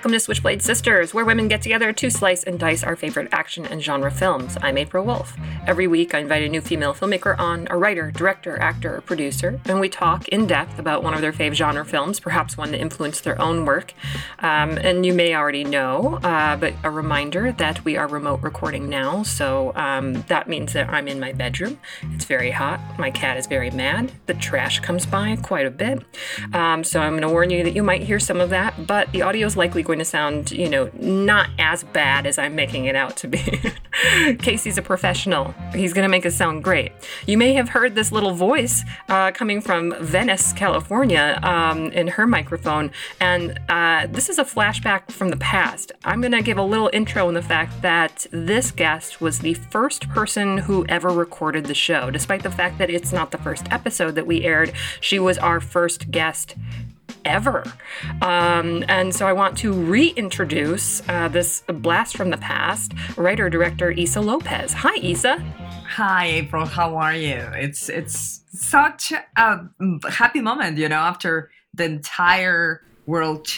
Welcome to Switchblade Sisters, where women get together to slice and dice our favorite action and genre films. I'm April Wolf. Every week, I invite a new female filmmaker on, a writer, director, actor, or producer, and we talk in depth about one of their fave genre films, perhaps one that influenced their own work. Um, and you may already know, uh, but a reminder that we are remote recording now, so um, that means that I'm in my bedroom. It's very hot. My cat is very mad. The trash comes by quite a bit. Um, so I'm going to warn you that you might hear some of that, but the audio is likely going to sound, you know, not as bad as I'm making it out to be. Casey's a professional. He's going to make it sound great. You may have heard this little voice uh, coming from Venice, California, um, in her microphone, and uh, this is a flashback from the past. I'm going to give a little intro in the fact that this guest was the first person who ever recorded the show. Despite the fact that it's not the first episode that we aired, she was our first guest ever. Um, and so I want to reintroduce uh, this blast from the past writer director Issa Lopez. Hi, Issa. Hi, April. How are you? It's it's such a happy moment, you know, after the entire world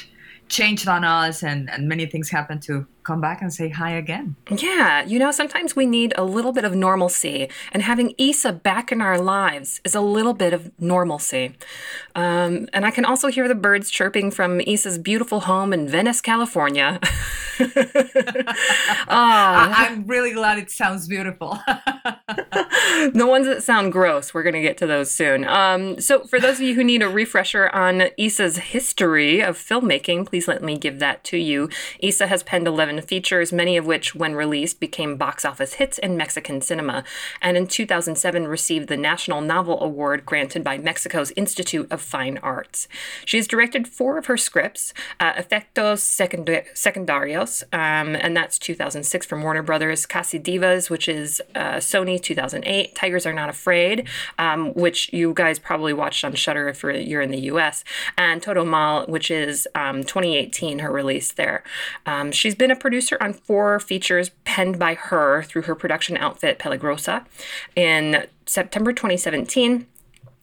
changed on us and, and many things happened to come back and say hi again. Yeah, you know, sometimes we need a little bit of normalcy, and having Issa back in our lives is a little bit of normalcy. Um, and I can also hear the birds chirping from Issa's beautiful home in Venice, California. I- I'm really glad it sounds beautiful. the ones that sound gross, we're going to get to those soon. Um, so, for those of you who need a refresher on Issa's history of filmmaking, please let me give that to you. Issa has penned 11 features, many of which, when released, became box office hits in Mexican cinema, and in 2007 received the National Novel Award granted by Mexico's Institute of Fine Arts. She has directed four of her scripts, uh, Efectos Secundarios, um, and that's 2006 from Warner Brothers, Casi Divas, which is uh, Sony 2008, Tigers Are Not Afraid, um, which you guys probably watched on Shudder if you're in the US, and Todo Mal, which is um, 2018, her release there. Um, she's been a producer on four features penned by her through her production outfit Peligrosa. In September 2017,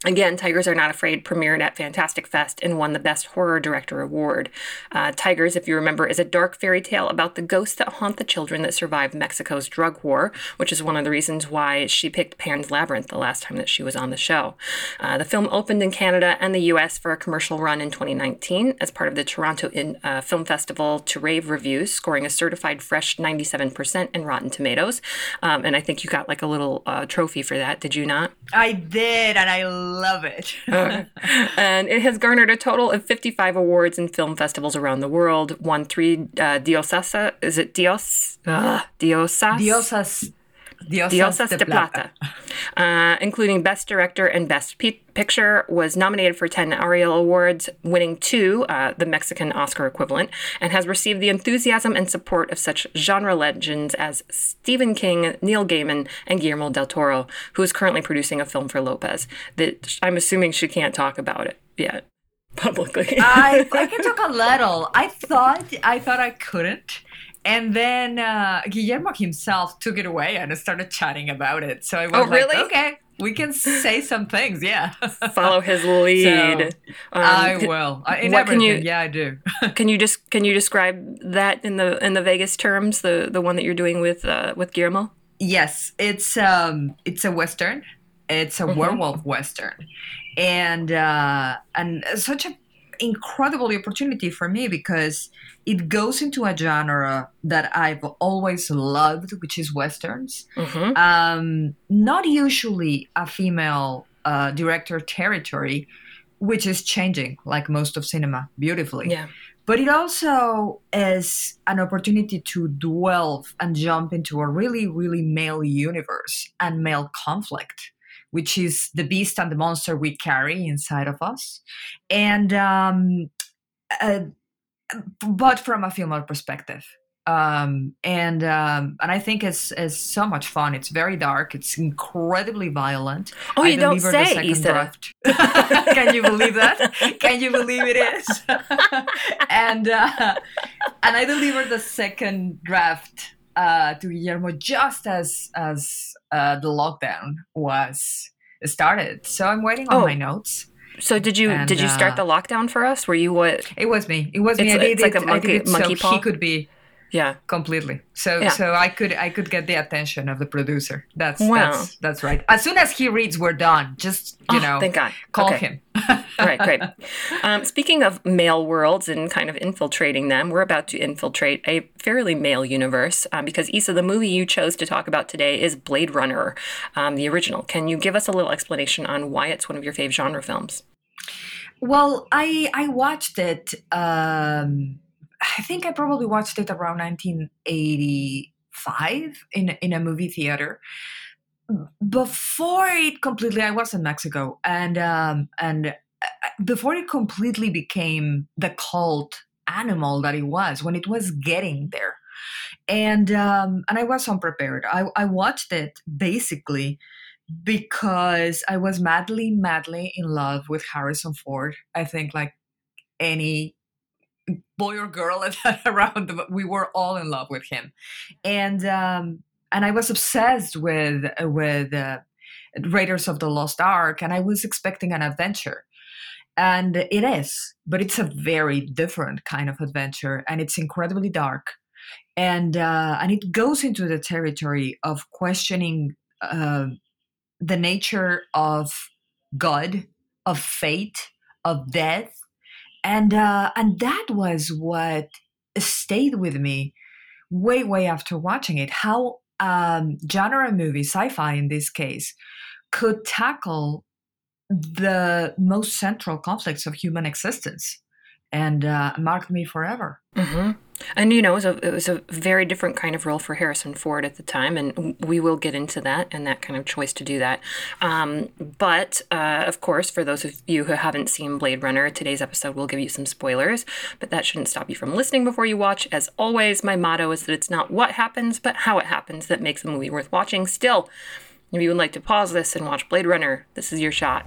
Again, Tigers Are Not Afraid premiered at Fantastic Fest and won the Best Horror Director Award. Uh, Tigers, if you remember, is a dark fairy tale about the ghosts that haunt the children that survived Mexico's drug war, which is one of the reasons why she picked Pan's Labyrinth the last time that she was on the show. Uh, the film opened in Canada and the US for a commercial run in 2019 as part of the Toronto in, uh, Film Festival to rave reviews, scoring a certified fresh 97% in Rotten Tomatoes. Um, and I think you got like a little uh, trophy for that, did you not? I did, and I love it. and it has garnered a total of 55 awards in film festivals around the world. Won three uh, Diosasa. Is it Dios? Uh, Diosas? Diosas. Diosas, Diosas de, de Plata, uh, including Best Director and Best P- Picture, was nominated for 10 Ariel Awards, winning two, uh, the Mexican Oscar equivalent, and has received the enthusiasm and support of such genre legends as Stephen King, Neil Gaiman, and Guillermo del Toro, who is currently producing a film for Lopez. That I'm assuming she can't talk about it yet publicly. I, I can talk a little. I thought I thought I couldn't and then uh, Guillermo himself took it away and started chatting about it. So I was oh, like, really? okay, we can say some things. Yeah. Follow his lead. So, um, I will. In what everything. can you? Yeah, I do. can you just can you describe that in the in the Vegas terms? The the one that you're doing with uh, with Guillermo. Yes, it's um it's a western. It's a mm-hmm. werewolf western, and uh, and such a incredible opportunity for me because it goes into a genre that I've always loved, which is westerns. Mm-hmm. Um, not usually a female uh, director territory, which is changing, like most of cinema, beautifully. Yeah. But it also is an opportunity to delve and jump into a really, really male universe and male conflict which is the beast and the monster we carry inside of us. And, um, uh, but from a female perspective. Um, and um, and I think it's, it's so much fun. It's very dark. It's incredibly violent. Oh, you don't say, Issa. Can you believe that? Can you believe it is? and uh, and I delivered the second draft uh, to Guillermo just as as uh, the lockdown was started. So I'm waiting on oh. my notes. So did you And, did you start uh, the lockdown for us? Were you what? It was me. It was me. It's- I did it's like a monkey- it monkey so paw? he could be Yeah. completely. So Yeah. so I could I could get the attention of the producer. That's Wow. that's that's right. As soon as he reads, we're done. Just you Oh, know, thank God. call Okay. him. All right, great. Um, speaking of male worlds and kind of infiltrating them, we're about to infiltrate a fairly male universe um, because Issa the movie you chose to talk about today is Blade Runner, um, the original. Can you give us a little explanation on why it's one of your fave genre films? Well, I I watched it. Um, I think I probably watched it around 1985 in in a movie theater. Before it completely, I was in Mexico, and um, and uh, before it completely became the cult animal that it was when it was getting there, and um, and I was unprepared. I I watched it basically because I was madly, madly in love with Harrison Ford. I think like any boy or girl around, the, we were all in love with him, and um, and I was obsessed with with uh, Raiders of the Lost Ark, and I was expecting an adventure. And it is, but it's a very different kind of adventure, and it's incredibly dark, and uh, and it goes into the territory of questioning uh, the nature of God, of fate, of death, and uh, and that was what stayed with me way way after watching it. How um, genre movie, sci-fi in this case, could tackle the most central conflicts of human existence, and uh, marked me forever. hmm And you know, it was, a, it was a very different kind of role for Harrison Ford at the time, and we will get into that and that kind of choice to do that. Um, but uh, of course, for those of you who haven't seen Blade Runner, today's episode will give you some spoilers, but that shouldn't stop you from listening before you watch. As always, my motto is that it's not what happens, but how it happens that makes a movie worth watching. Still, if you would like to pause this and watch Blade Runner, this is your shot.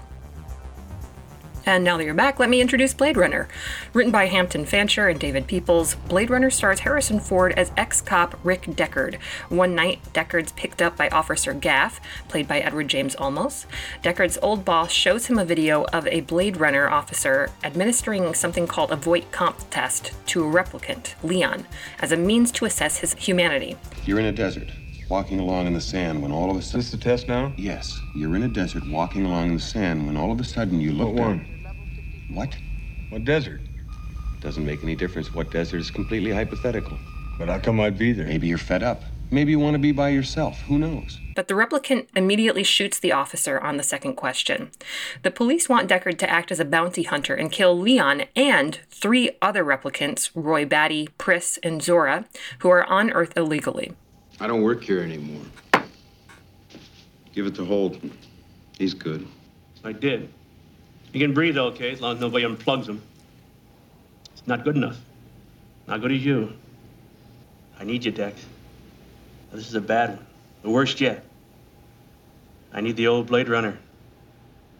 And now that you're back, let me introduce Blade Runner. Written by Hampton Fancher and David Peoples, Blade Runner stars Harrison Ford as ex cop Rick Deckard. One night, Deckard's picked up by Officer Gaff, played by Edward James Olmos. Deckard's old boss shows him a video of a Blade Runner officer administering something called a Voight Kampf test to a replicant, Leon, as a means to assess his humanity. You're in a desert, walking along in the sand when all of a Is sudden. this the test now? Yes, you're in a desert, walking along in the sand when all of a sudden you look What down- one? What? What desert? Doesn't make any difference what desert is completely hypothetical. But how come I'd be there? Maybe you're fed up. Maybe you want to be by yourself. Who knows? But the replicant immediately shoots the officer on the second question. The police want Deckard to act as a bounty hunter and kill Leon and three other replicants, Roy Batty, Pris, and Zhora, who are on Earth illegally. I don't work here anymore. Give it to Holden. He's good. I did. He can breathe okay as long as nobody unplugs him. It's not good enough. Not good as you. I need you, Dex. This is a bad one. The worst yet. I need the old Blade Runner.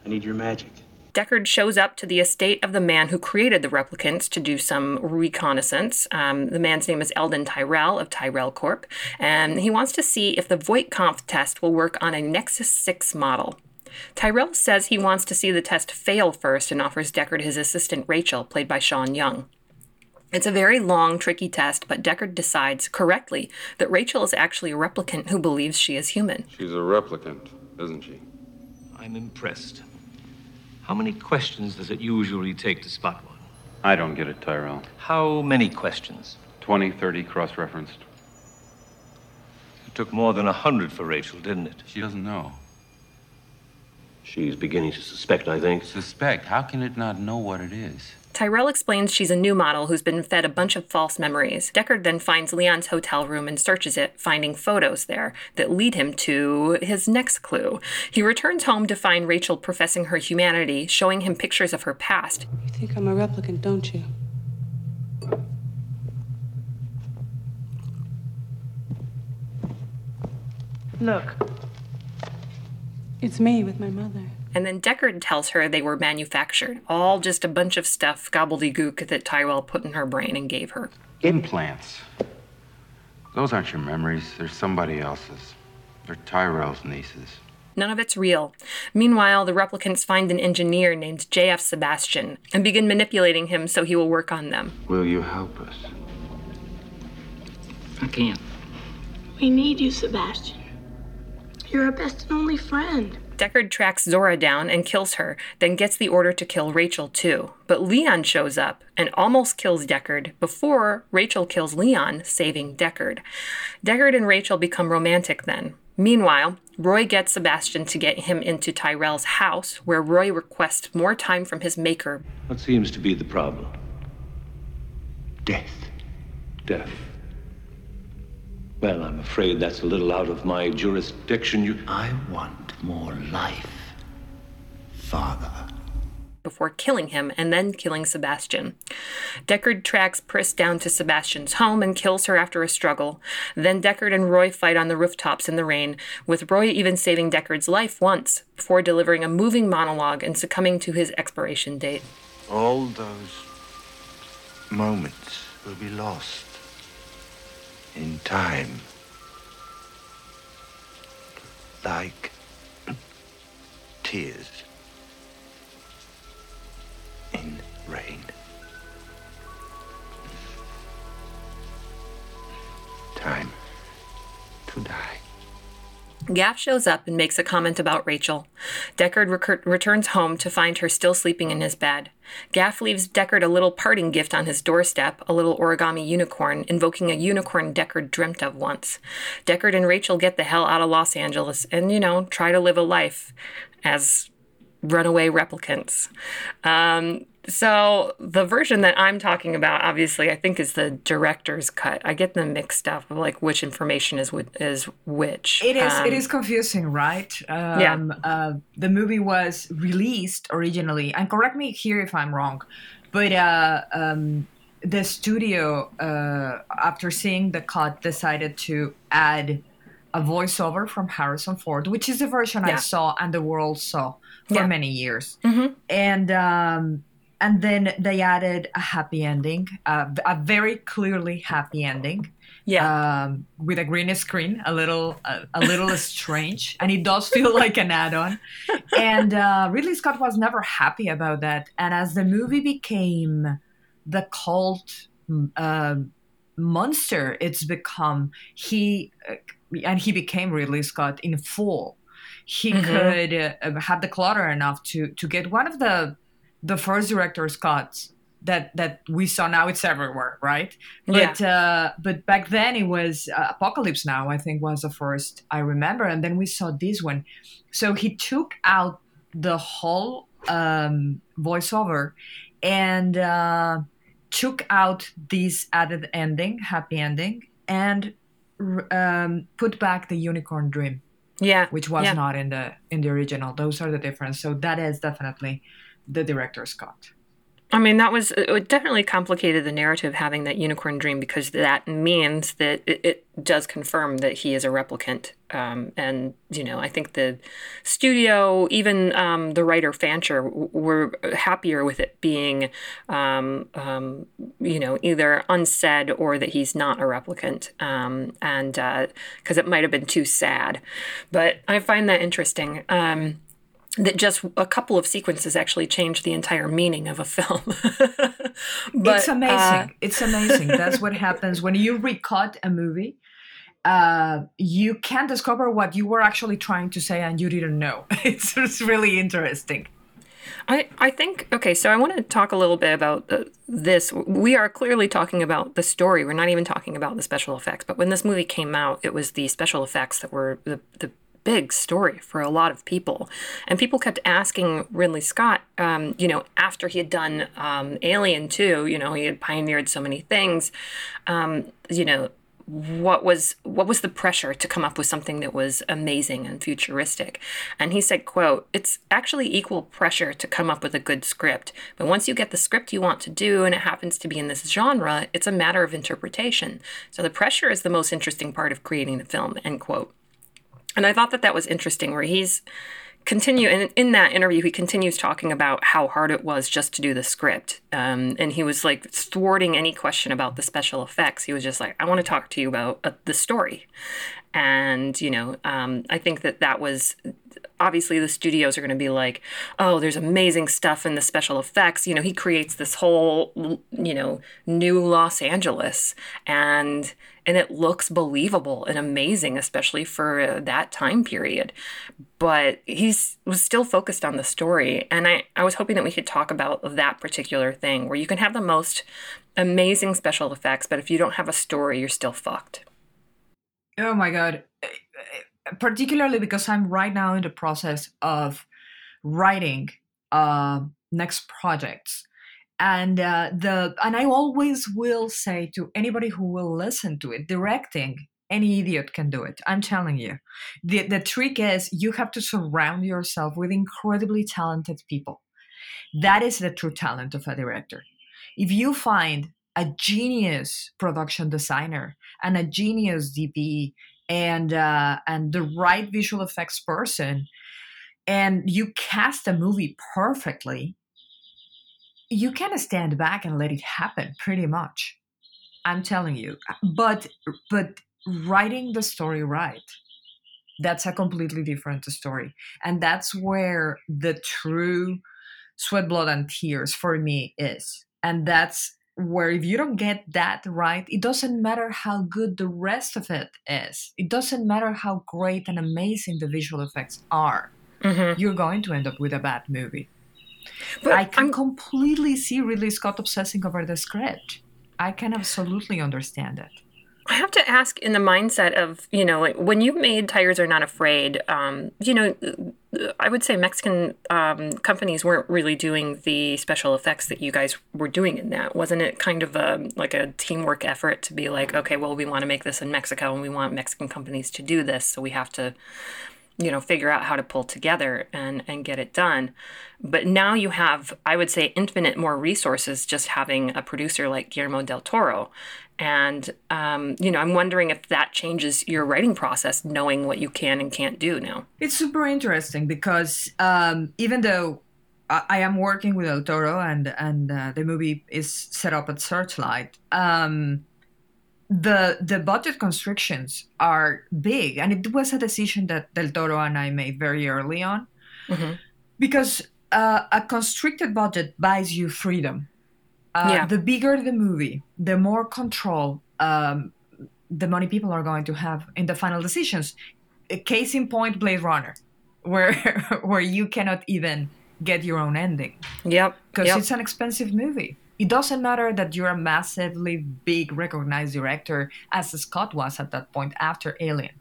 I need your magic. Deckard shows up to the estate of the man who created the replicants to do some reconnaissance. Um, the man's name is Eldon Tyrell of Tyrell Corp, and he wants to see if the Voight Kampf test will work on a Nexus 6 model. Tyrell says he wants to see the test fail first and offers Deckard his assistant Rachel, played by Sean Young. It's a very long, tricky test, but Deckard decides correctly that Rachel is actually a replicant who believes she is human. She's a replicant, isn't she? I'm impressed. How many questions does it usually take to spot one? I don't get it, Tyrell. How many questions? 20, 30 cross referenced. It took more than a hundred for Rachel, didn't it? She doesn't know. She's beginning to suspect, I think. Suspect. How can it not know what it is? Tyrell explains she's a new model who's been fed a bunch of false memories. Deckard then finds Leon's hotel room and searches it, finding photos there that lead him to his next clue. He returns home to find Rachel professing her humanity, showing him pictures of her past. You think I'm a replicant, don't you? Look. It's me with my mother. And then Deckard tells her they were manufactured, all just a bunch of stuff, gobbledygook, that Tyrell put in her brain and gave her. Implants. Those aren't your memories. They're somebody else's. They're Tyrell's nieces. None of it's real. Meanwhile, the replicants find an engineer named J.F. Sebastian and begin manipulating him so he will work on them. Will you help us? I can't. We need you, Sebastian. You're our best and only friend. Deckard tracks Zhora down and kills her, then gets the order to kill Rachel too. But Leon shows up and almost kills Deckard before Rachel kills Leon, saving Deckard. Deckard and Rachel become romantic then. Meanwhile, Roy gets Sebastian to get him into Tyrell's house, where Roy requests more time from his maker. What seems to be the problem? Death. Death. Well, I'm afraid that's a little out of my jurisdiction. You. I want more life, Father. Before killing him and then killing Sebastian. Deckard tracks Pris down to Sebastian's home and kills her after a struggle. Then Deckard and Roy fight on the rooftops in the rain, with Roy even saving Deckard's life once before delivering a moving monologue and succumbing to his expiration date. All those moments will be lost in time. Like tears in rain. Time to die. Gaff shows up and makes a comment about Rachel. Deckard returns home to find her still sleeping in his bed. Gaff leaves Deckard a little parting gift on his doorstep, a little origami unicorn, invoking a unicorn Deckard dreamt of once. Deckard and Rachel get the hell out of Los Angeles and, you know, try to live a life as runaway replicants. Um, so the version that I'm talking about, obviously, I think is the director's cut. I get them mixed up of like which information is is which. It is Um, it is confusing, right? Um, Yeah. Uh, the movie was released originally, and correct me here if I'm wrong, but uh, um, the studio, uh, after seeing the cut, decided to add a voiceover from Harrison Ford, which is the version I saw and the world saw for Yeah. many years, Mhm. and. Um, and then they added a happy ending, uh, a very clearly happy ending Yeah. um, with a green screen, a little a, a little strange, and it does feel like an add-on. And uh, Ridley Scott was never happy about that. And as the movie became the cult uh, monster it's become, he uh, and he became Ridley Scott in full. He Mhm. could uh, have the clutter enough to to get one of the the first director's cuts that that we saw now it's everywhere right? But uh but back then it was uh, apocalypse now i think was the first i remember and then we saw this one. So he took out the whole um voiceover and uh took out this added ending happy ending and um put back the unicorn dream yeah. which was yeah. not in the in the original. Those are the difference. So that is definitely the director's cut I mean, that was it definitely complicated the narrative having that unicorn dream because that means that it, it does confirm that he is a replicant. Um, and, you know, I think the studio, even um, the writer Fancher, were happier with it being, um, um, you know, either unsaid or that he's not a replicant. Um, and because it might have been too sad. But I find that interesting. That just a couple of sequences actually change the entire meaning of a film. but, it's amazing. uh, it's amazing. That's what happens when you recut a movie. Uh, you can discover what you were actually trying to say and you didn't know. It's, it's really interesting. I, I think okay so i want to talk a little bit about uh, this we are clearly talking about the story we're not even talking about the special effects but when this movie came out it was the special effects that were the, the big story for a lot of people. And people kept asking ridley scott um, you know after he had done um, alien 2 you know he had pioneered so many things um, you know what was what was the pressure to come up with something that was amazing and futuristic? And he said quote it's actually equal pressure to come up with a good script but once you get the script you want to do and it happens to be in this genre it's a matter of interpretation. So the pressure is the most interesting part of creating the film end quote and i thought that that was interesting where he's continue and in that interview he continues talking about how hard it was just to do the script. Um, and he was like thwarting any question about the special effects. He was just like i want to talk to you about uh, the story. And you know um, i think that that was obviously the studios are going to be like, oh, there's amazing stuff in the special effects. You know, he creates this whole, you know, new Los Angeles and and it looks believable and amazing, especially for uh, that time period. But he's was still focused on the story, and I I was hoping that we could talk about that particular thing where you can have the most amazing special effects, but if you don't have a story, you're still fucked. Oh my god. Particularly because I'm right now in the process of writing uh, next projects. And uh, the and I always will say to anybody who will listen to it, directing any idiot can do it. I'm telling you. The the trick is you have to surround yourself with incredibly talented people. That is the true talent of a director. If you find a genius production designer and a genius DP and uh, and the right visual effects person, and you cast a movie perfectly, you can stand back and let it happen. Pretty much, I'm telling you. But but writing the story right, that's a completely different story, and that's where the true sweat, blood, and tears for me is, and that's where if you don't get that right, it doesn't matter how good the rest of it is. It doesn't matter how great and amazing the visual effects are. Mm-hmm. You're going to end up with a bad movie. But I can I'm... completely see Ridley Scott obsessing over the script. I can absolutely understand it. I have to ask in the mindset of, you know, when you made Tigers Are Not Afraid, um, you know, I would say Mexican um, companies weren't really doing the special effects that you guys were doing in that. Wasn't it kind of a like a teamwork effort to be like, okay, well, we want to make this in Mexico and we want Mexican companies to do this, so we have to you know figure out how to pull together and and get it done but now you have i would say infinite more resources just having a producer like guillermo del toro and um, you know i'm wondering if that changes your writing process knowing what you can and can't do now it's super interesting because um, even though I, am working with del toro and and uh, the movie is set up at searchlight um, the the budget constrictions are big, and it was a decision that Del Toro and I made very early on, mm-hmm. because uh, a constricted budget buys you freedom. Uh, yeah. The bigger the movie, the more control um, the money people are going to have in the final decisions. A case in point, Blade Runner, where where you cannot even get your own ending. Yep. Because yep. it's an expensive movie it doesn't matter that you're a massively big recognized director as scott was at that point after alien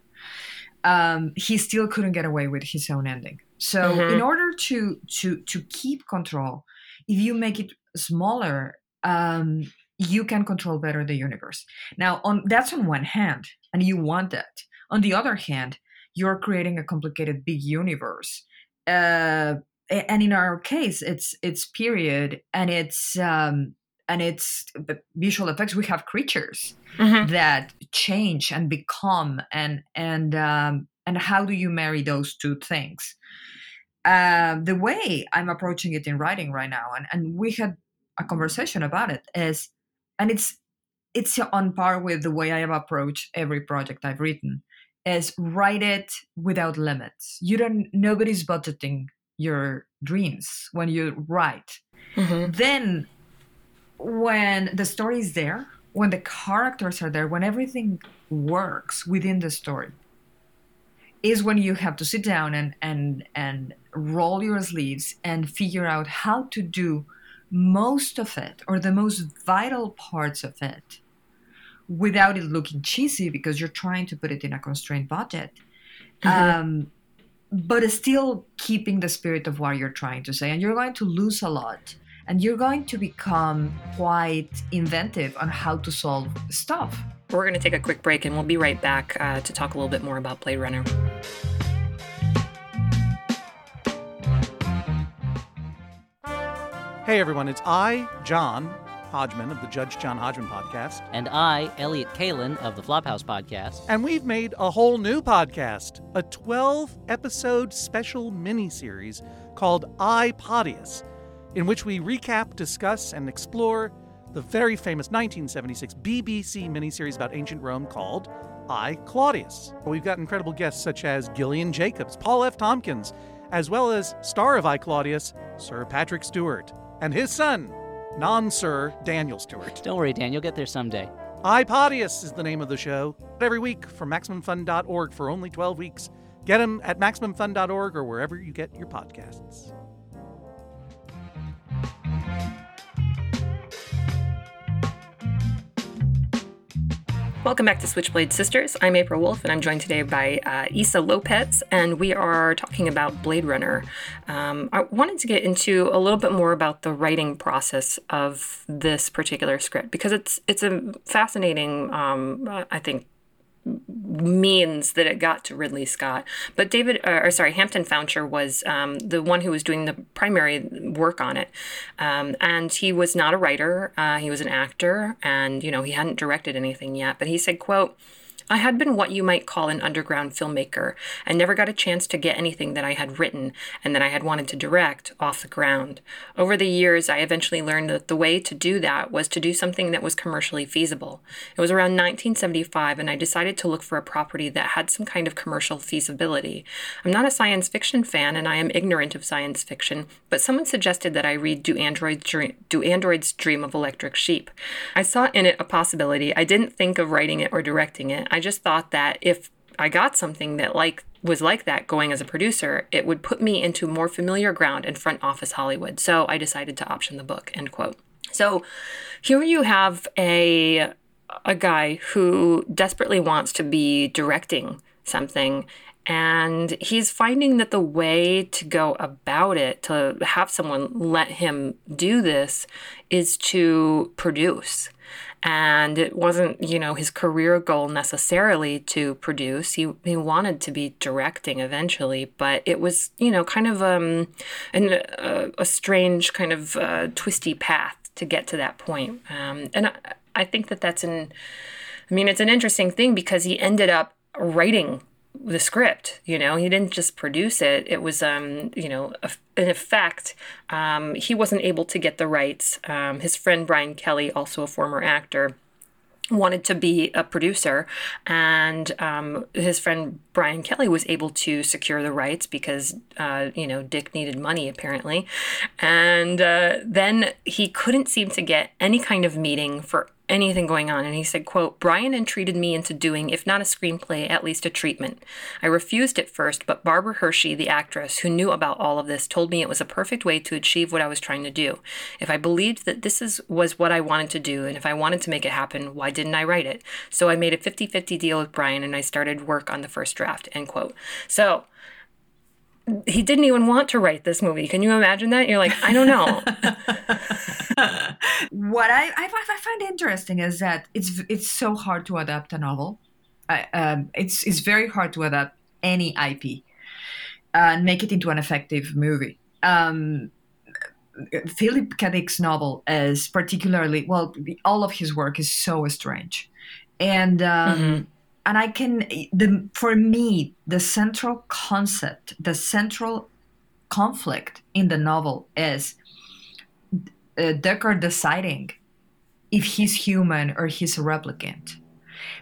um, he still couldn't get away with his own ending so mm-hmm. in order to to to keep control if you make it smaller um, you can control better the universe. Now on that's on one hand and you want that. On the other hand you're creating a complicated big universe. Uh, and in our case it's it's period and it's um and it's visual effects. We have creatures mm-hmm. that change and become and and um and how do you marry those two things? Um the way i'm approaching it in writing right now and and we had a conversation about it is and it's it's on par with the way i have approached every project i've written is write it without limits you don't nobody's budgeting your dreams when you write. Mm-hmm. Then, when the story is there, when the characters are there, when everything works within the story, is when you have to sit down and and and roll your sleeves and figure out how to do most of it or the most vital parts of it without it looking cheesy because you're trying to put it in a constrained budget. Mm-hmm. Um, but still keeping the spirit of what you're trying to say. And you're going to lose a lot. And you're going to become quite inventive on how to solve stuff. We're going to take a quick break and we'll be right back uh, to talk a little bit more about Blade Runner. Hey everyone, it's I, John, Hodgman of the Judge John Hodgman podcast. And I, Elliott Kalan of the Flophouse podcast. And we've made a whole new podcast, a 12 episode special mini-series called I, Podius, in which we recap, discuss, and explore the very famous 1976 BBC miniseries about ancient Rome called I, Claudius. We've got incredible guests such as Gillian Jacobs, Paul F. Tompkins, as well as star of I, Claudius, Sir Patrick Stewart, and his son, non Sir Daniel Stewart. Don't worry, Dan, you'll get there someday. iPodius is the name of the show. Every week from MaximumFun.org for only 12 weeks. Get them at MaximumFun.org or wherever you get your podcasts. Welcome back to Switchblade Sisters. I'm April Wolf, and I'm joined today by uh, Issa Lopez, and we are talking about Blade Runner. Um, I wanted to get into a little bit more about the writing process of this particular script because it's it's a fascinating, um, I think, means that it got to Ridley Scott. But David, uh, or sorry, Hampton Fancher was um, the one who was doing the primary work on it, um, and he was not a writer. Uh, he was an actor, and you know he hadn't directed anything yet. But he said, "quote." I had been what you might call an underground filmmaker and never got a chance to get anything that I had written and that I had wanted to direct off the ground. Over the years, I eventually learned that the way to do that was to do something that was commercially feasible. It was around 1975, and I decided to look for a property that had some kind of commercial feasibility. I'm not a science fiction fan, and I am ignorant of science fiction, but someone suggested that I read Do Androids Dream, Do Androids Dream of Electric Sheep. I saw in it a possibility. I didn't think of writing it or directing it. I just thought that if I got something that like was like that going as a producer, it would put me into more familiar ground in front office Hollywood. So I decided to option the book. End quote. So here you have a a guy who desperately wants to be directing something and he's finding that the way to go about it to have someone let him do this is to produce and it wasn't you know his career goal necessarily to produce. He he wanted to be directing eventually but it was you know kind of um an, a, a strange kind of uh, twisty path to get to that point. Um, and I, I think that that's an i mean it's an interesting thing because he ended up writing the script you know? He didn't just produce it. It was um you know in effect. Um, he wasn't able to get the rights. Um, his friend brian kelly also a former actor wanted to be a producer. And um, his friend brian kelly was able to secure the rights because uh, you know dick needed money apparently. And uh, then he couldn't seem to get any kind of meeting for anything going on. And he said quote brian entreated me into doing if not a screenplay at least a treatment. I refused at first but barbara hershey the actress who knew about all of this told me it was a perfect way to achieve what i was trying to do. If i believed that this is, was what i wanted to do and if i wanted to make it happen why didn't i write it? So i made a 50-50 deal with brian and i started work on the first draft end quote. So he didn't even want to write this movie. Can you imagine that? You're like, I don't know. what I, I, I find interesting is that it's it's so hard to adapt a novel. I, um, it's it's very hard to adapt any IP and make it into an effective movie. Um, Philip K. Dick's novel is particularly well. All of his work is so strange, and um, mm-hmm. And I can the for me the central concept, the central conflict in the novel is uh, Deckard deciding if he's human or he's a replicant,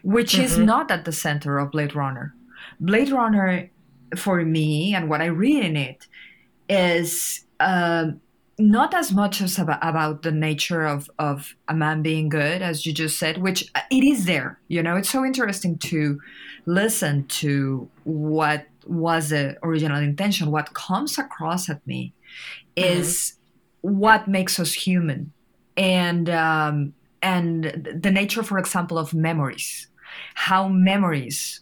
which mm-hmm. is not at the center of Blade Runner. Blade Runner, for me, and what I read in it, is uh, not as much as about, about the nature of, of a man being good, as you just said, which uh, it is there. You know, it's so interesting to listen to what was the original intention. What comes across at me is. Mm-hmm what makes us human and um, and the nature for example of memories how memories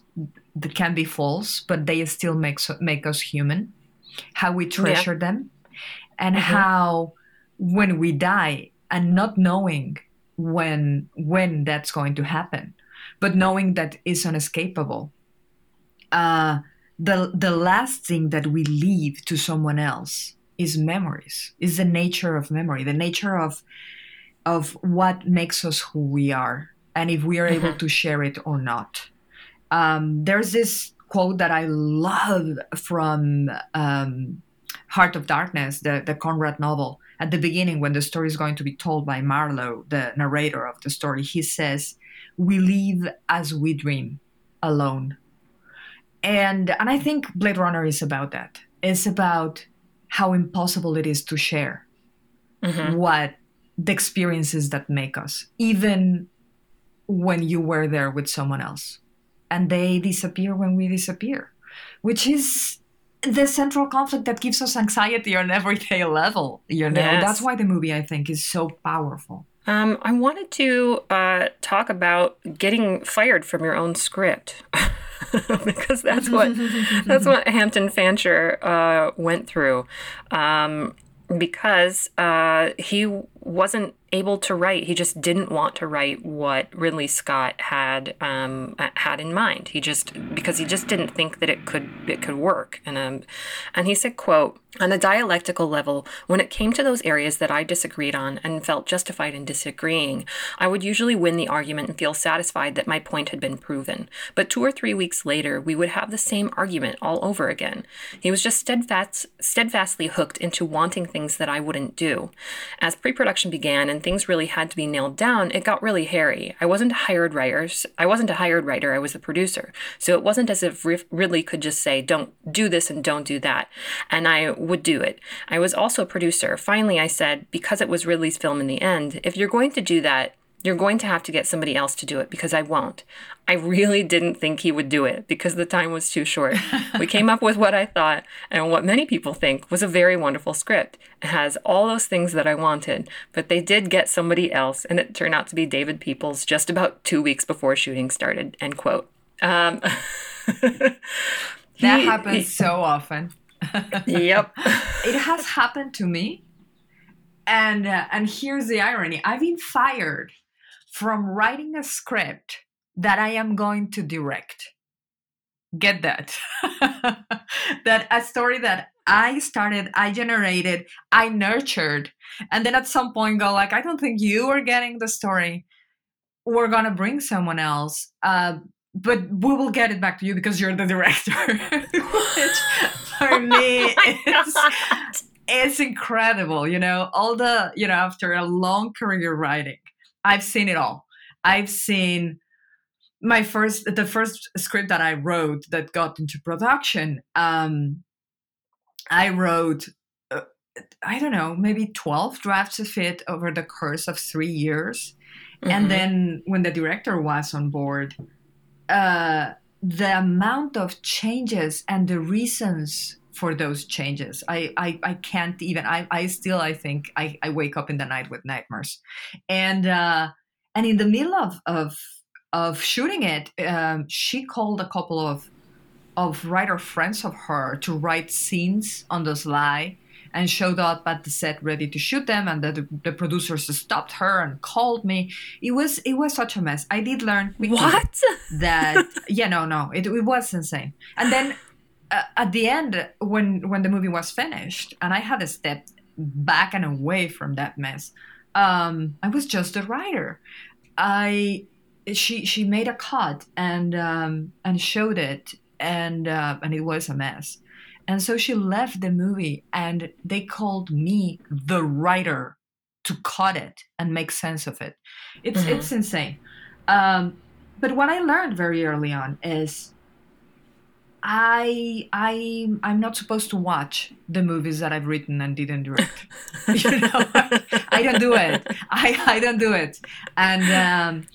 that can be false but they still make make us human how we treasure yeah. them and mm-hmm. how when we die and not knowing when when that's going to happen but knowing that is unescapable uh, the the last thing that we leave to someone else is memories is the nature of memory the nature of of what makes us who we are and if we are mm-hmm. able to share it or not um, there's this quote that i love from um, heart of darkness the, the conrad novel at the beginning when the story is going to be told by marlowe the narrator of the story he says we live as we dream alone. And and I think Blade Runner is about that. It's about how impossible it is to share Mhm. what the experiences that make us, even when you were there with someone else. And they disappear when we disappear, which is the central conflict that gives us anxiety on everyday level. You know, Yes. that's why the movie I think is so powerful. Um, I wanted to uh, talk about getting fired from your own script because that's what that's what Hampton Fancher uh, went through. Um, because uh, he wasn't able to write, he just didn't want to write what Ridley Scott had um, had in mind. He just because he just didn't think that it could it could work. And um, and he said, "quote On a dialectical level, when it came to those areas that I disagreed on and felt justified in disagreeing, I would usually win the argument and feel satisfied that my point had been proven. But two or three weeks later, we would have the same argument all over again. He was just steadfast, steadfastly hooked into wanting things that I wouldn't do. As pre-production began and things really had to be nailed down, it got really hairy. I wasn't hired writers. I wasn't a hired writer. I was the producer. So it wasn't as if Ri- Ridley could just say, "Don't do this and don't do that," and I would do it. I was also a producer. Finally, I said, because it was Ridley's film in the end, if you're going to do that, you're going to have to get somebody else to do it because I won't. I really didn't think he would do it because the time was too short. we came up with what I thought and what many people think was a very wonderful script. It has all those things that I wanted, but they did get somebody else and it turned out to be David Peoples just about two weeks before shooting started. End quote. Um, That he- happens he- so often. Yep. it has happened to me. And uh, and here's the irony. I've been fired from writing a script that I am going to direct. Get that. that a story that I started, I generated, I nurtured, and then at some point go like, I don't think you are getting the story. We're gonna bring someone else. Uh, but we will get it back to you because you're the director. Which for me is it's incredible, you know, all the, you know, after a long career writing, I've seen it all. I've seen my first, the first script that I wrote that got into production. Um, I wrote, uh, I don't know, maybe 12 drafts of it over the course of three years. Mhm. And then when the director was on board, uh, the amount of changes and the reasons for those changes. I, I i can't even i i still i think i i wake up in the night with nightmares. And uh and in the middle of of of shooting it um she called a couple of of writer friends of her to write scenes on the sly and showed up at the set ready to shoot them and the, the producers stopped her and called me. It was it was such a mess. I did learn What? that yeah no no it, it was insane. And then uh, at the end when when the movie was finished and i had to step back and away from that mess um i was just a writer. I she she made a cut and um and showed it and uh, and it was a mess. And so she left the movie and they called me the writer to cut it and make sense of it. It's Mhm. it's insane. Um but what i learned very early on is I I I'm not supposed to watch the movies that I've written and didn't direct. you know, I don't do it. I I don't do it. And um,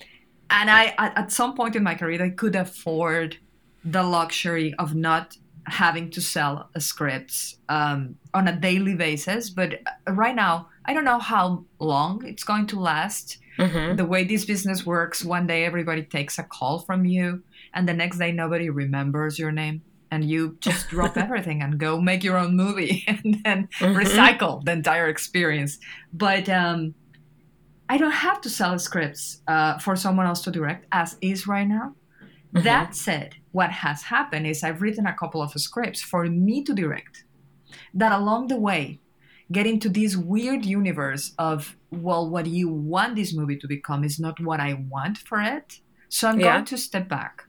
and I at, some point in my career I could afford the luxury of not having to sell scripts um, on a daily basis. But uh, right now I don't know how long it's going to last. Mhm. The way this business works, one day everybody takes a call from you, and the next day nobody remembers your name, and you just drop everything and go make your own movie, and then Mhm. recycle the entire experience. But um, I don't have to sell scripts uh, for someone else to direct, as is right now. Mhm. That said, what has happened is I've written a couple of scripts for me to direct. That along the way, get into this weird universe of, well, what you want this movie to become is not what I want for it. So I'm Yeah. going to step back.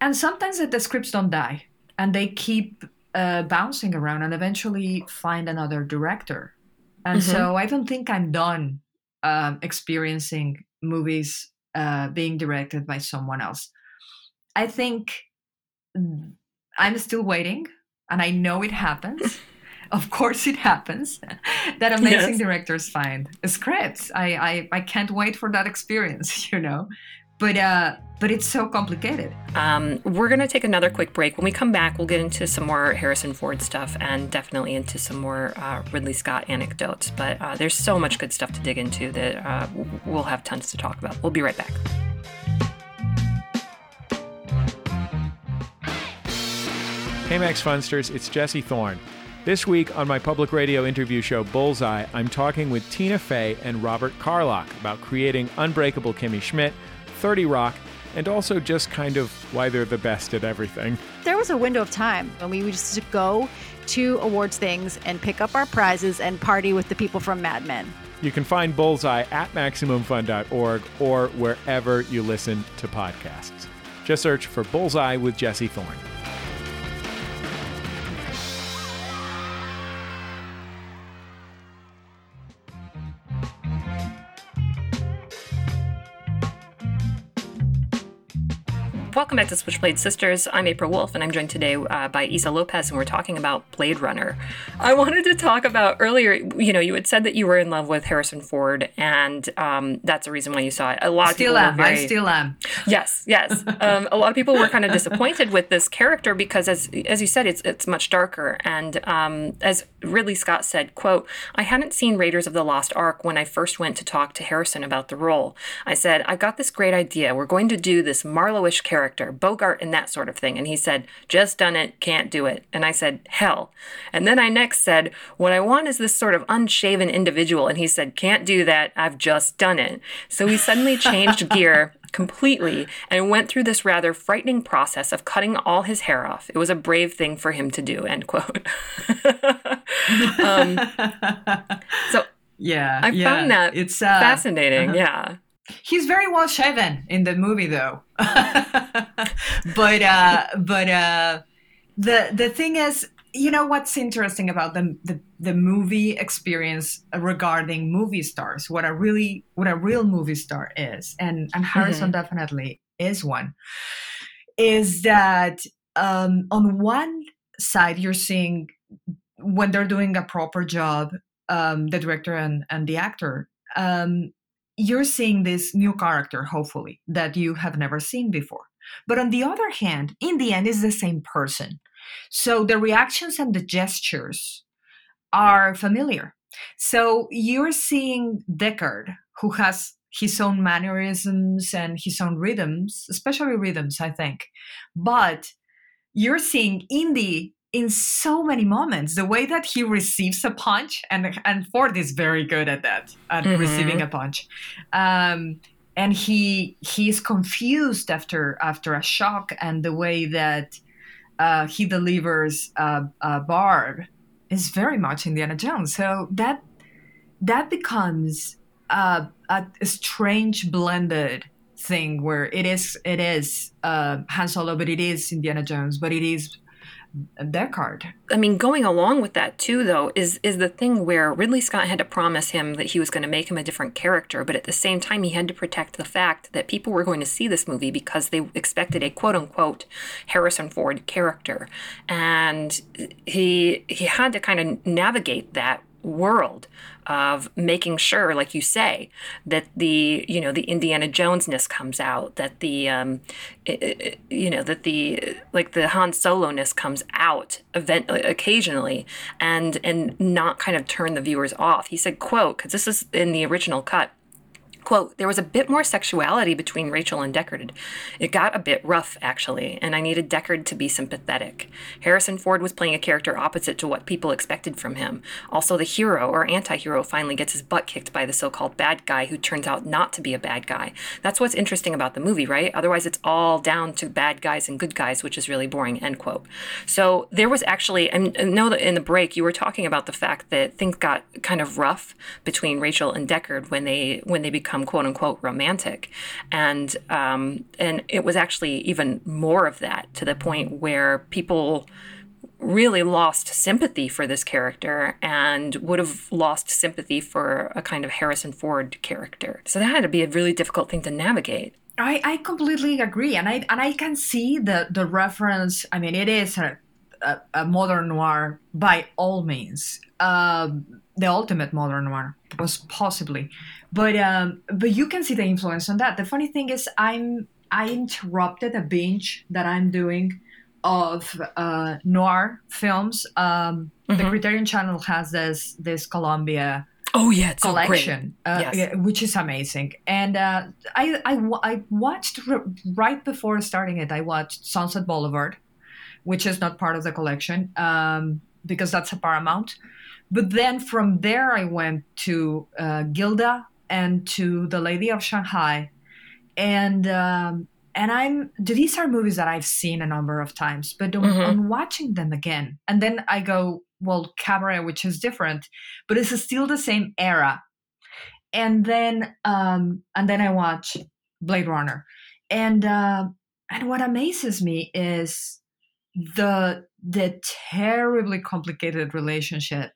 And sometimes the scripts don't die and they keep uh, bouncing around and eventually find another director. And Mhm. so I don't think I'm done um, experiencing movies uh, being directed by someone else. I think I'm still waiting, and I know it happens. of course, it happens that amazing Yes. directors find scripts. I, I I can't wait for that experience. You know, but uh, but it's so complicated. Um, we're going to take another quick break. When we come back, we'll get into some more Harrison Ford stuff and definitely into some more uh, Ridley Scott anecdotes. But uh, there's so much good stuff to dig into that uh, we'll have tons to talk about. We'll be right back. Hey, Max Funsters, it's Jesse Thorne. This week on my public radio interview show Bullseye, I'm talking with Tina Fey and Robert Carlock about creating Unbreakable Kimmy Schmidt, 30 Rock, and also just kind of why they're the best at everything. There was a window of time when we would just go to awards things and pick up our prizes and party with the people from Mad Men. You can find Bullseye at MaximumFun.org or wherever you listen to podcasts. Just search for Bullseye with Jesse Thorne. Welcome back to Switchblade Sisters. I'm April Wolf, and I'm joined today uh, by Issa Lopez, and we're talking about Blade Runner. I wanted to talk about earlier. You know, you had said that you were in love with Harrison Ford, and um, that's the reason why you saw it. A lot of Still people am. very, I still am. Yes, yes. Um, a lot of people were kind of disappointed with this character because, as as you said, it's it's much darker. And um, as Ridley Scott said, "quote I hadn't seen Raiders of the Lost Ark when I first went to talk to Harrison about the role. I said I got this great idea. We're going to do this Marlowish character, Bogart, and that sort of thing." And he said, "Just done it. Can't do it." And I said, "Hell." And then I next said, "What I want is this sort of unshaven individual." And he said, "Can't do that. I've just done it." So he suddenly changed gear completely and went through this rather frightening process of cutting all his hair off. It was a brave thing for him to do, end quote. um, so Yeah, I yeah. found that it's uh, fascinating. uh-huh. Yeah. He's very well shaven in the movie, though. but uh, but uh, the the thing is, you know what's interesting about the, the the movie experience regarding movie stars? What a really what a real movie star is, and and Harrison Mhm. definitely is one. Is that um, on one side you're seeing when they're doing a proper job, um, the director and and the actor. Um, you're seeing this new character, hopefully, that you have never seen before. But on the other hand, in the end, it's the same person. So the reactions and the gestures are familiar. So you're seeing Deckard, who has his own mannerisms and his own rhythms, especially rhythms, I think. But you're seeing Indy in so many moments the way that he receives a punch and and Ford is very good at that at Mhm. receiving a punch um and he he's confused after after a shock and the way that uh, he delivers uh, uh, Barb is very much Indiana Jones so that that becomes uh, a, a strange blended thing where it is it is uh, Han Solo but it is Indiana Jones but it is Deckard. I mean, going along with that too, though, is is the thing where Ridley Scott had to promise him that he was going to make him a different character, but at the same time, he had to protect the fact that people were going to see this movie because they expected a quote unquote Harrison Ford character, and he he had to kind of navigate that world of making sure like you say that the you know the indiana jonesness comes out that the um i- i- you know that the like the han solo-ness comes out event occasionally and and not kind of turn the viewers off. He said quote because this is in the original cut Quote, there was a bit more sexuality between Rachel and Deckard. It got a bit rough, actually, and I needed Deckard to be sympathetic. Harrison Ford was playing a character opposite to what people expected from him. Also, the hero or anti hero finally gets his butt kicked by the so called bad guy who turns out not to be a bad guy. That's what's interesting about the movie, right? Otherwise, it's all down to bad guys and good guys, which is really boring, end quote. So there was actually, I know that in the break you were talking about the fact that things got kind of rough between Rachel and Deckard when they when they become quote unquote romantic, and um, and it was actually even more of that to the point where people really lost sympathy for this character and would have lost sympathy for a kind of Harrison Ford character. So that had to be a really difficult thing to navigate. I, I completely agree, and I and I can see the the reference. I mean, it is a a, a modern noir by all means, um, the ultimate modern noir was possibly, but um, but you can see the influence on that. The funny thing is, I'm I interrupted a binge that I'm doing of uh, noir films. Um, The Mhm. Criterion Channel has this this Columbia Oh yeah, it's so collection, uh, Yes. which is amazing. And uh, I, I I watched r- right before starting it. I watched Sunset Boulevard, which is not part of the collection um, because that's a Paramount. But then from there, I went to uh, Gilda and to The Lady of Shanghai, and um, and I'm these are movies that I've seen a number of times, but on, Mhm. on watching them again, and then I go, well, Cabaret, which is different, but it's still the same era. And then um, and then I watch Blade Runner, and uh, and what amazes me is the the terribly complicated relationship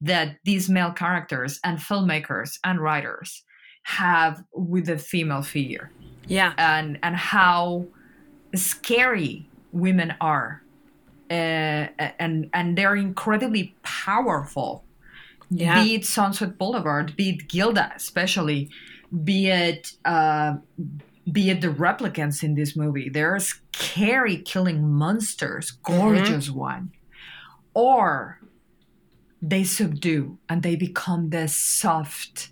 that these male characters and filmmakers and writers have with the female figure. Yeah. and and how scary women are uh, and and they're incredibly powerful. Yeah. be it sunset boulevard be it gilda especially be it uh, be it the replicants in this movie. They're scary killing monsters gorgeous one. Or they subdue and they become this soft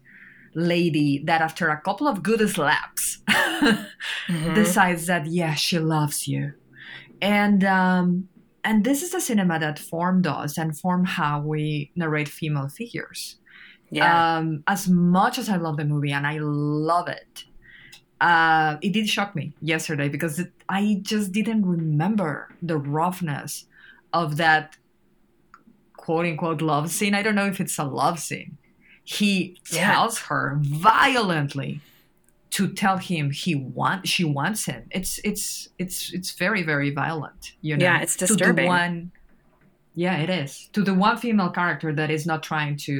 lady that after a couple of good slaps Mhm. decides that yeah she loves you and um and this is a cinema that formed us and form how we narrate female figures Yeah. um as much as i love the movie and i love it uh it did shock me yesterday because it, i just didn't remember the roughness of that quote unquote love scene i don't know if it's a love scene he Yeah. tells her violently to tell him he want she wants him. It's it's it's it's very very violent. You know. Yeah, it's To the disturbing. one, yeah, it is to the one female character that is not trying to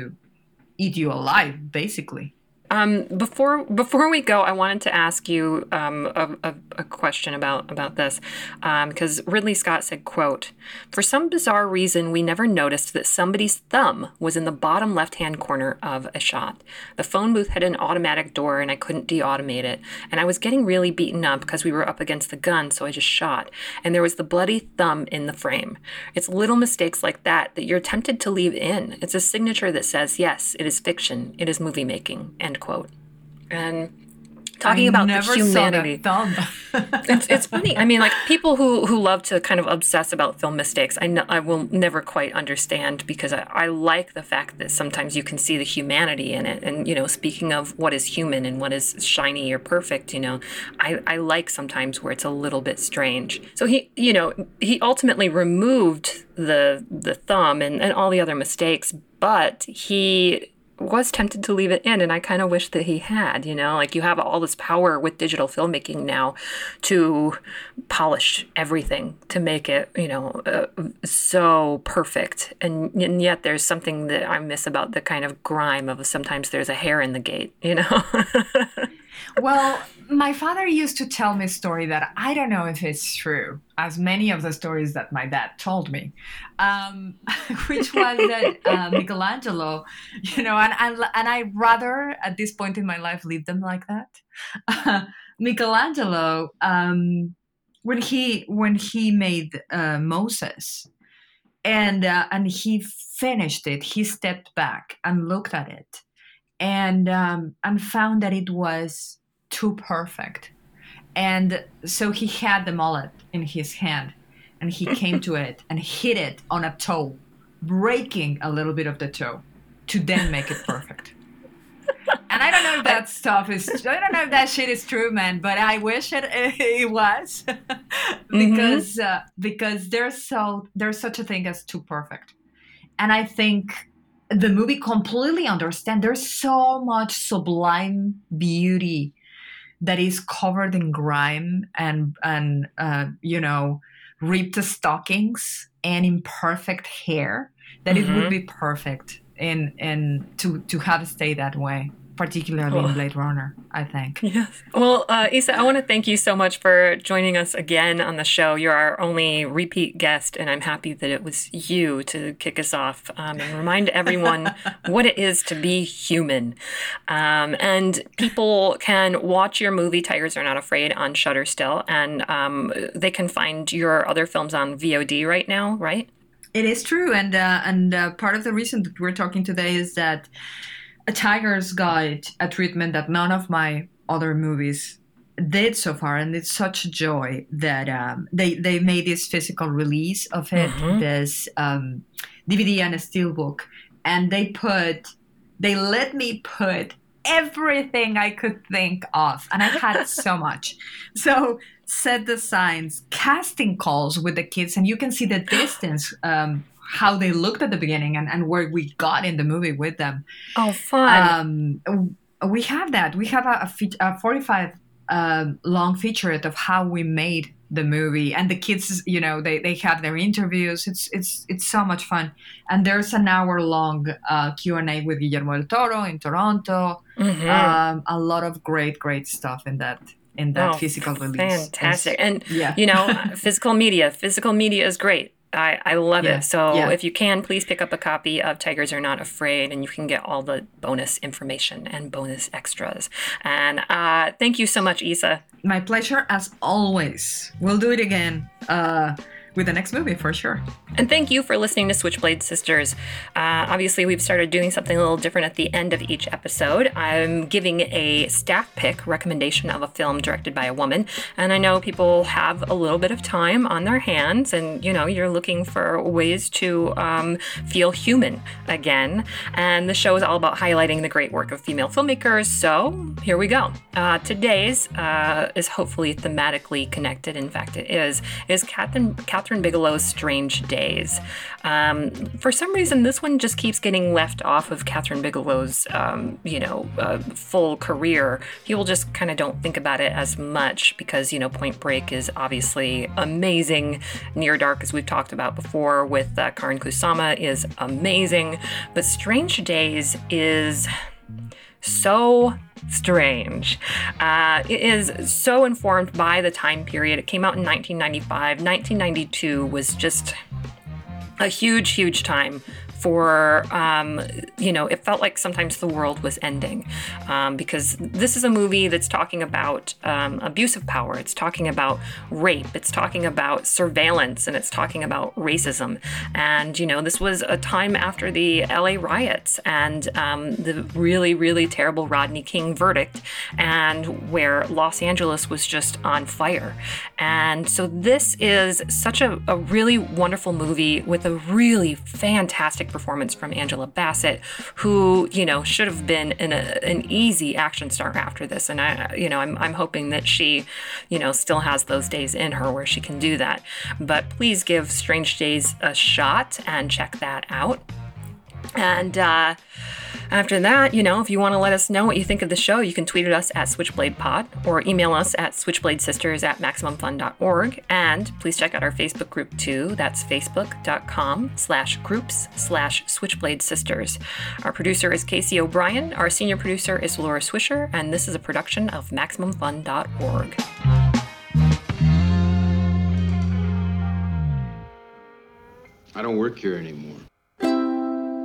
eat you alive, basically. Um, before before we go, I wanted to ask you um, a, a, a question about about this because Ridley Scott said, "quote For some bizarre reason, we never noticed that somebody's thumb was in the bottom left hand corner of a shot. The phone booth had an automatic door, and I couldn't deautomate it. And I was getting really beaten up because we were up against the gun, so I just shot. And there was the bloody thumb in the frame. It's little mistakes like that that you're tempted to leave in. It's a signature that says, yes, it is fiction, it is movie making." End quote. And talking I about the humanity. it's, it's funny. I mean, like people who, who love to kind of obsess about film mistakes, I know, I will never quite understand because I, I like the fact that sometimes you can see the humanity in it. And you know, speaking of what is human and what is shiny or perfect, you know, I, I like sometimes where it's a little bit strange. So he, you know, he ultimately removed the the thumb and, and all the other mistakes, but he was tempted to leave it in and i kind of wish that he had you know? Like you have all this power with digital filmmaking now to polish everything to make it you know uh, so perfect. And, and yet there's something that i miss about the kind of grime of sometimes there's a hair in the gate you know well, my father used to tell me a story that I don't know if it's true, as many of the stories that my dad told me, um, which was that uh, Michelangelo, you know, and, and and I rather at this point in my life leave them like that. Michelangelo, um, when he when he made uh, Moses, and uh, and he finished it, he stepped back and looked at it and um, and found that it was too perfect. And so he had the mullet in his hand, and he came to it and hit it on a toe, breaking a little bit of the toe, to then make it perfect. and I don't know if that stuff is. I don't know if that shit is true, man. But I wish it it was, because uh, because there's so there's such a thing as too perfect, and I think the movie completely understand there's so much sublime beauty that is covered in grime and and uh, you know ripped stockings and imperfect hair that it would Mhm. be perfect in in to to have it stay that way particularly Oh. in Blade Runner. I think. Yes. Well, uh, Issa, I want to thank you so much for joining us again on the show. You're our only repeat guest, and I'm happy that it was you to kick us off um, and remind everyone what it is to be human. Um, and people can watch your movie Tigers Are Not Afraid on Shudder still, and um, they can find your other films on VOD right now, right? It is true, and uh, and uh, part of the reason that we're talking today is that a Tiger's Guide, a treatment that none of my other movies did so far, and it's such a joy that um, they they made this physical release of it, Mhm. this um, DVD and a steelbook, and they put they let me put everything I could think of, and I had so much. So set the signs, casting calls with the kids, and you can see the distance. Um, how they looked at the beginning and, and where we got in the movie with them. Oh, fun. Um, we have that. We have a, a, a 45 um, long featurette of how we made the movie and the kids you know they, they have their interviews it's it's it's so much fun and there's an hour long uh, q&a with guillermo del toro in toronto Mhm. um, a lot of great great stuff in that in that Oh, physical release Fantastic. It's- And, yeah. you know, physical media, physical media is great. I, I love Yeah, it. So yeah. if you can, please pick up a copy of Tigers Are Not Afraid and you can get all the bonus information and bonus extras. And uh, thank you so much, Issa. my pleasure as always we'll do it again uh, with the next movie for sure And thank you for listening to Switchblade Sisters. Uh, obviously, we've started doing something a little different at the end of each episode. I'm giving a staff pick recommendation of a film directed by a woman. And I know people have a little bit of time on their hands, and you know, you're looking for ways to um, feel human again. And the show is all about highlighting the great work of female filmmakers. So here we go. Uh, today's uh, is hopefully thematically connected. In fact, it is. Is Kathryn, Kathryn Bigelow's Strange Days. Um, for some reason, this one just keeps getting left off of Kathryn Bigelow's, um, you know, uh, full career. People just kind of don't think about it as much because, you know, Point Break is obviously amazing. Near Dark, as we've talked about before with uh, Karyn Kusama, is amazing. But Strange Days is so strange. Uh, it is so informed by the time period. It came out in 1995. 1992 was just a huge, huge time for, um, you know, it felt like sometimes the world was ending um, because this is a movie that's talking about um, abuse of power. It's talking about rape. It's talking about surveillance and it's talking about racism. And, you know, this was a time after the LA riots and um, the really, really terrible Rodney King verdict and where Los Angeles was just on fire. And so this is such a, a really wonderful movie with a really fantastic performance from Angela Bassett, who, you know, should have been an, a, an easy action star after this. And I, you know, I'm, I'm hoping that she, you know, still has those days in her where she can do that. But please give Strange Days a shot and check that out. And uh, after that, you know, if you want to let us know what you think of the show, you can tweet at us at SwitchbladePod or email us at SwitchbladeSisters at MaximumFun.org. And please check out our Facebook group too. That's Facebook.com slash groups slash Switchblade Sisters. Our producer is Casey O'Brien. Our senior producer is Laura Swisher. And this is a production of MaximumFun.org. I don't work here anymore.